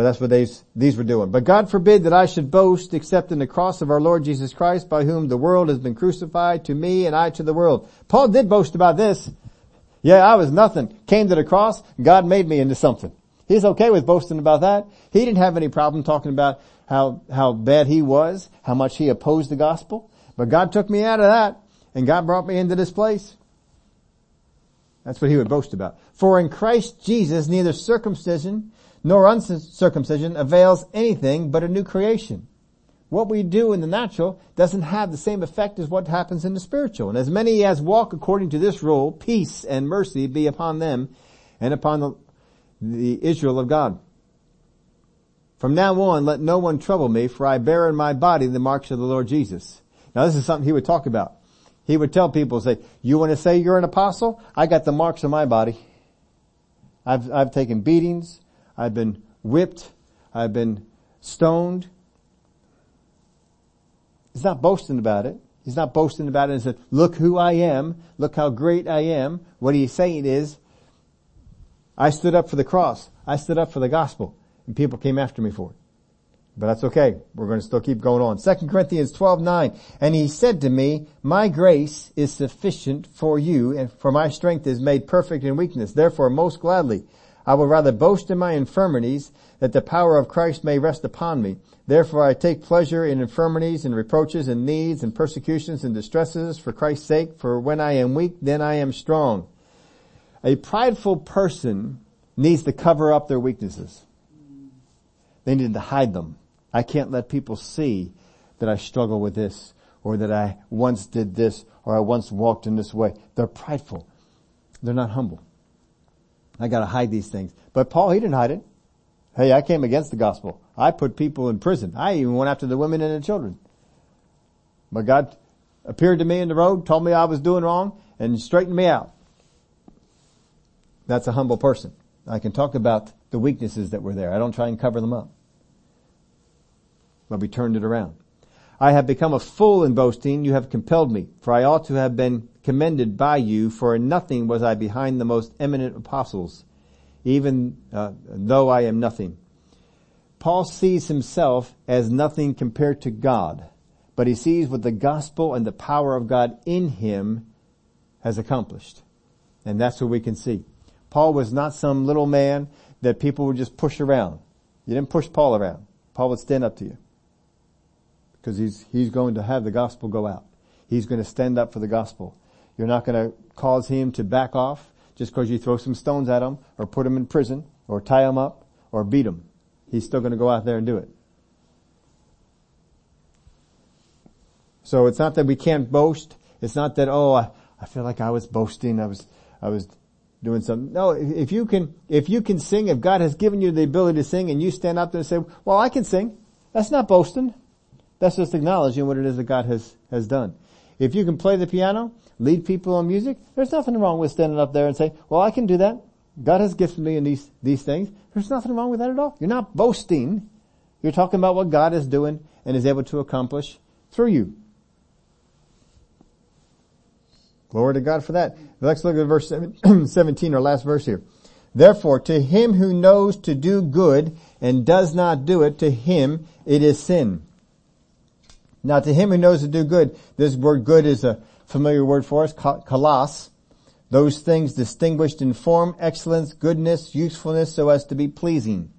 But that's what these, these were doing. But God forbid that I should boast except in the cross of our Lord Jesus Christ by whom the world has been crucified to me and I to the world. Paul did boast about this. Yeah, I was nothing. Came to the cross, God made me into something. He's okay with boasting about that. He didn't have any problem talking about how, how bad he was, how much he opposed the gospel. But God took me out of that and God brought me into this place. That's what he would boast about. For in Christ Jesus neither circumcision nor uncircumcision avails anything but a new creation what we do in the natural doesn't have the same effect as what happens in the spiritual. And as many as walk according to this rule, peace and mercy be upon them and upon the, the Israel of God. From now on, let no one trouble me, for I bear in my body the marks of the Lord Jesus. Now this is something he would talk about. He would tell people, say, you want to say you're an apostle? I got the marks on my body. I've, I've taken beatings. I've been whipped. I've been stoned. He's not boasting about it. He's not boasting about it and said, look who I am. Look how great I am. What he's saying is, I stood up for the cross. I stood up for the gospel and people came after me for it. But that's okay. We're going to still keep going on. 2 Corinthians 12, 9. And he said to me, my grace is sufficient for you and for my strength is made perfect in weakness. Therefore, most gladly, I will rather boast in my infirmities that the power of Christ may rest upon me. Therefore I take pleasure in infirmities and reproaches and needs and persecutions and distresses for Christ's sake, for when I am weak, then I am strong. A prideful person needs to cover up their weaknesses. They need to hide them. I can't let people see that I struggle with this or that I once did this or I once walked in this way. They're prideful. They're not humble. I gotta hide these things. But Paul, he didn't hide it. Hey, I came against the gospel. I put people in prison. I even went after the women and the children. But God appeared to me in the road, told me I was doing wrong, and straightened me out. That's a humble person. I can talk about the weaknesses that were there. I don't try and cover them up. But we turned it around. I have become a fool in boasting. You have compelled me, for I ought to have been commended by you, for in nothing was I behind the most eminent apostles even uh, though I am nothing. Paul sees himself as nothing compared to God, but he sees what the gospel and the power of God in him has accomplished. And that's what we can see. Paul was not some little man that people would just push around. You didn't push Paul around. Paul would stand up to you. Because he's, he's going to have the gospel go out. He's going to stand up for the gospel. You're not going to cause him to back off just because you throw some stones at him or put him in prison or tie him up or beat him. He's still going to go out there and do it. So it's not that we can't boast. It's not that, oh, I, I feel like I was boasting. I was, I was doing something. No, if you can, if you can sing, if God has given you the ability to sing and you stand up there and say, well, I can sing. That's not boasting. That's just acknowledging what it is that God has, has done. If you can play the piano, lead people on music, there's nothing wrong with standing up there and saying, well, I can do that. God has gifted me in these, these things. There's nothing wrong with that at all. You're not boasting. You're talking about what God is doing and is able to accomplish through you. Glory to God for that. Let's look at verse 17, our last verse here. Therefore, to him who knows to do good and does not do it, to him it is sin. Now to him who knows to do good, this word good is a familiar word for us, kalos. Those things distinguished in form, excellence, goodness, usefulness, so as to be pleasing.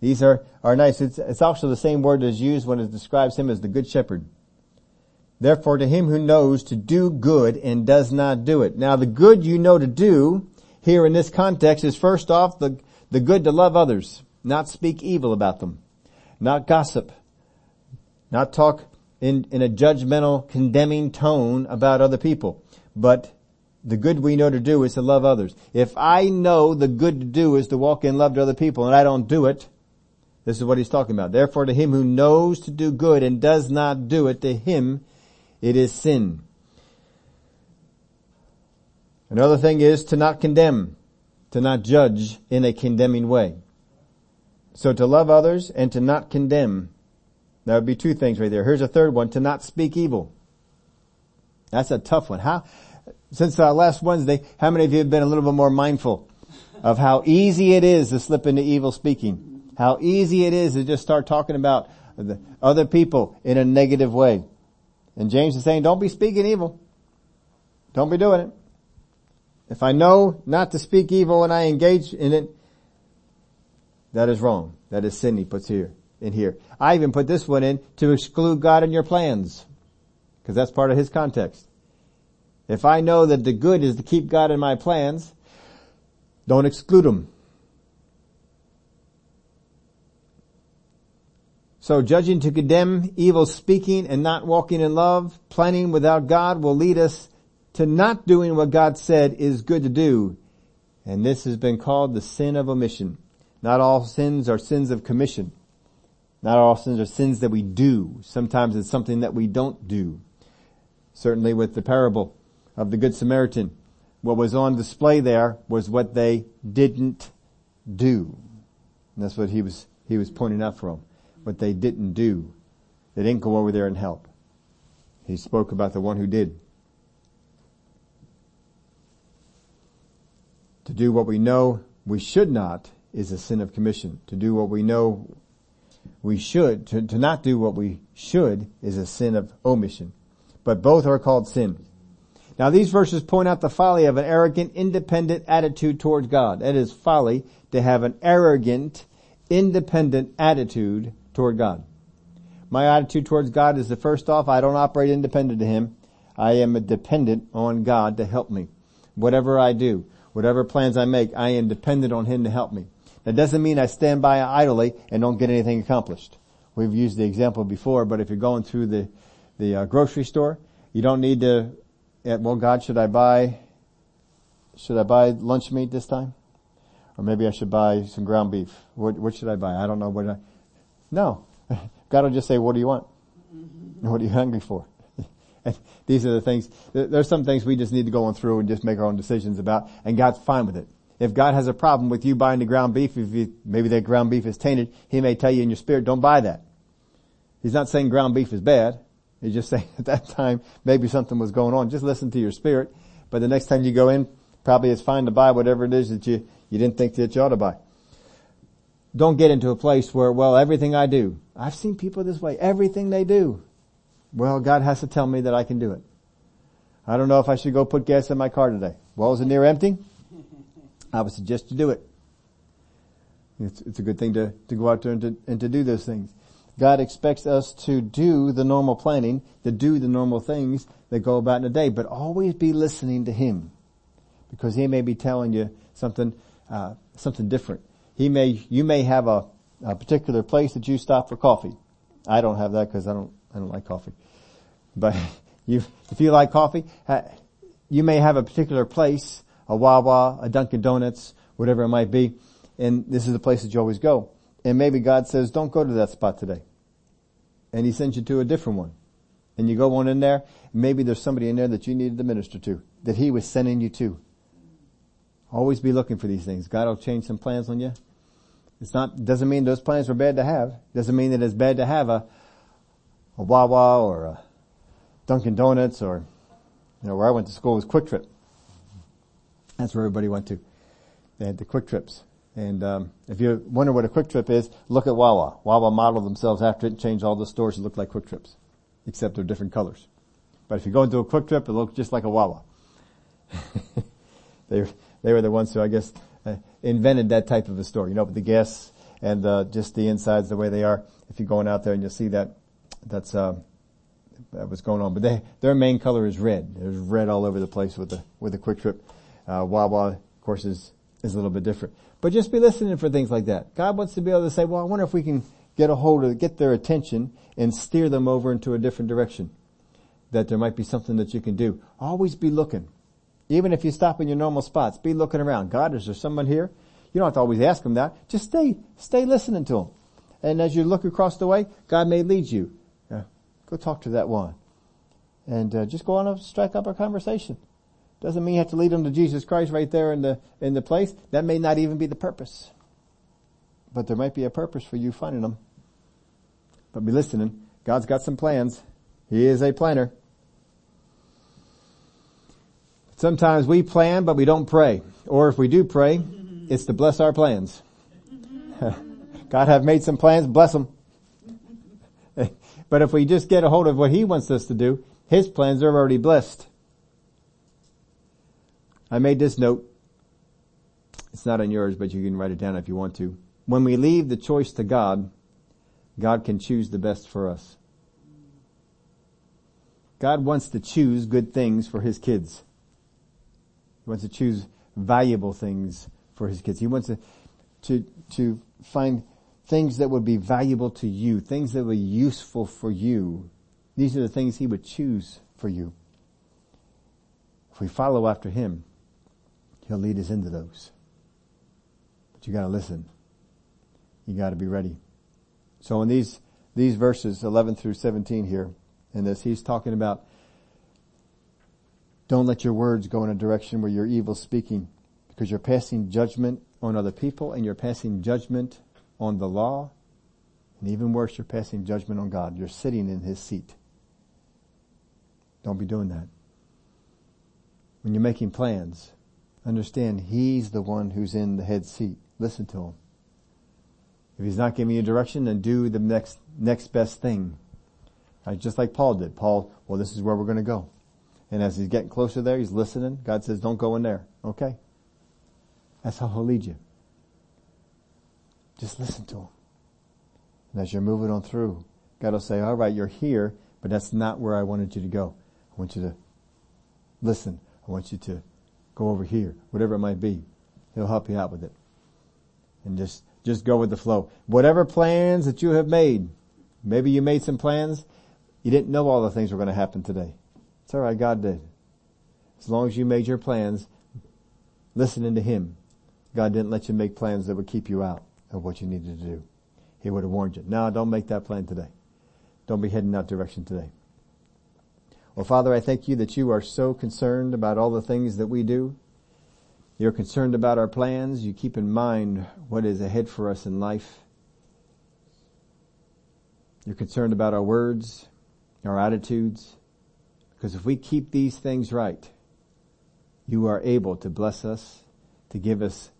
These are, are nice. It's, it's also the same word as used when it describes him as the good shepherd. Therefore to him who knows to do good and does not do it. Now the good you know to do here in this context is first off the, the good to love others, not speak evil about them, not gossip, not talk in, in a judgmental, condemning tone about other people. But the good we know to do is to love others. If I know the good to do is to walk in love to other people and I don't do it, this is what he's talking about. Therefore to him who knows to do good and does not do it, to him it is sin. Another thing is to not condemn, to not judge in a condemning way. So to love others and to not condemn. That would be two things right there. Here's a third one, to not speak evil. That's a tough one. How, since uh, last Wednesday, how many of you have been a little bit more mindful of how easy it is to slip into evil speaking? How easy it is to just start talking about the other people in a negative way. And James is saying, don't be speaking evil. Don't be doing it. If I know not to speak evil and I engage in it, that is wrong. That is sin he puts here, in here. I even put this one in to exclude God in your plans. Because that's part of his context. If I know that the good is to keep God in my plans, don't exclude him. So judging to condemn evil speaking and not walking in love, planning without God will lead us to not doing what God said is good to do. And this has been called the sin of omission. Not all sins are sins of commission. Not all sins are sins that we do. Sometimes it's something that we don't do. Certainly with the parable of the Good Samaritan, what was on display there was what they didn't do. And that's what he was, he was pointing out for them what they didn't do. They didn't go over there and help. He spoke about the one who did. To do what we know we should not is a sin of commission. To do what we know we should, to, to not do what we should is a sin of omission. But both are called sin. Now these verses point out the folly of an arrogant, independent attitude towards God. It is folly to have an arrogant, independent attitude toward God. My attitude towards God is the first off, I don't operate independent of Him. I am a dependent on God to help me. Whatever I do, whatever plans I make, I am dependent on Him to help me. That doesn't mean I stand by idly and don't get anything accomplished. We've used the example before, but if you're going through the, the uh, grocery store, you don't need to, well God, should I buy, should I buy lunch meat this time? Or maybe I should buy some ground beef. What, what should I buy? I don't know what I, no. God will just say, what do you want? Mm-hmm. What are you hungry for? and these are the things, there's some things we just need to go on through and just make our own decisions about, and God's fine with it. If God has a problem with you buying the ground beef, if you, maybe that ground beef is tainted, He may tell you in your spirit, don't buy that. He's not saying ground beef is bad. He's just saying at that time, maybe something was going on. Just listen to your spirit. But the next time you go in, probably it's fine to buy whatever it is that you, you didn't think that you ought to buy don't get into a place where, well, everything I do, I've seen people this way, everything they do. Well, God has to tell me that I can do it. I don't know if I should go put gas in my car today. Well, is it near empty? I would suggest you do it. It's, it's a good thing to, to go out there and to, and to do those things. God expects us to do the normal planning, to do the normal things that go about in a day, but always be listening to Him. Because He may be telling you something, uh, something different. He may, you may have a, a particular place that you stop for coffee. I don't have that because I don't, I don't like coffee. But you, if you like coffee, you may have a particular place, a Wawa, a Dunkin' Donuts, whatever it might be, and this is the place that you always go. And maybe God says, don't go to that spot today. And He sends you to a different one. And you go on in there, maybe there's somebody in there that you needed to minister to, that He was sending you to. Always be looking for these things. God will change some plans on you It's not, doesn't mean those plans were bad to have. Doesn't mean that it's bad to have a, a Wawa or a Dunkin' Donuts or, you know, where I went to school was Quick Trip. That's where everybody went to. They had the quick Trips. And um, if you wonder what a quick Trip is, look at Wawa. Wawa modeled themselves after it and changed all the stores to look like quick Trips, except they're different colors. But if you go into a quick Trip, it looks just like a Wawa. they they were the ones who I guess uh, invented that type of a store. You know, with the gas and uh, just the insides the way they are. If you're going out there and you'll see that, that's uh, that was going on. But they, their main color is red. There's red all over the place with the with the Kwik Trip. Uh, Wawa, of course, is is a little bit different. But just be listening for things like that. God wants to be able to say, well, I wonder if we can get a hold of, get their attention and steer them over into a different direction. That there might be something that you can do. Always be looking. Even if you stop in your normal spots, be looking around. God, is there someone here? You don't have to always ask them that. Just stay, stay listening to them. And as you look across the way, God may lead you. Uh, go talk to that one. And uh, just go on and strike up a conversation. Doesn't mean you have to lead them to Jesus Christ right there in the, in the place. That may not even be the purpose. But there might be a purpose for you finding them. But be listening. God's got some plans. He is a planner. Sometimes we plan, but we don't pray. Or if we do pray, it's to bless our plans. God have made some plans, bless them. but if we just get a hold of what He wants us to do, His plans are already blessed. I made this note. It's not on yours, but you can write it down if you want to. When we leave the choice to God, God can choose the best for us. God wants to choose good things for His kids. He wants to choose valuable things for His kids. He wants to, to, to find things that would be valuable to you, things that be useful for you. These are the things He would choose for you. If we follow after Him, He'll lead us into those. But you gotta listen. You gotta be ready. So in these, these verses, 11 through 17 here, in this, he's talking about don't let your words go in a direction where you're evil speaking because you're passing judgment on other people and you're passing judgment on the law. And even worse, you're passing judgment on God. You're sitting in his seat. Don't be doing that. When you're making plans, Understand He's the one who's in the head seat. Listen to Him. If He's not giving you direction, then do the next, next best thing. Right? Just like Paul did. Paul, well this is where we're going to go. And as he's getting closer there, he's listening. God says, don't go in there. Okay. That's how He'll lead you. Just listen to Him. And as you're moving on through, God will say, alright, you're here, but that's not where I wanted you to go. I want you to listen. I want you to go over here, whatever it might be. He'll help you out with it. And just, just go with the flow. Whatever plans that you have made, maybe you made some plans, you didn't know all the things were going to happen today. It's alright, God did. As long as you made your plans, listening to Him, God didn't let you make plans that would keep you out of what you needed to do. He would have warned you. No, don't make that plan today. Don't be heading that direction today. Well, Father, I thank you that you are so concerned about all the things that we do. You're concerned about our plans. You keep in mind what is ahead for us in life. You're concerned about our words, our attitudes. Because if we keep these things right, you are able to bless us, to give us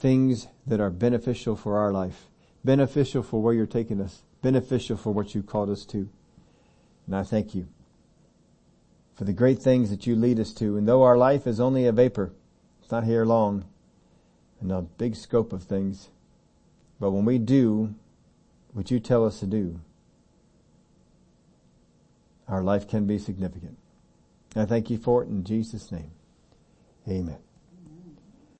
things that are beneficial for our life, beneficial for where you're taking us, beneficial for what you called us to. And I thank you for the great things that you lead us to. And though our life is only a vapor, it's not here long, and a big scope of things, but when we do what you tell us to do, our life can be significant. I thank you for it in Jesus' name. Amen.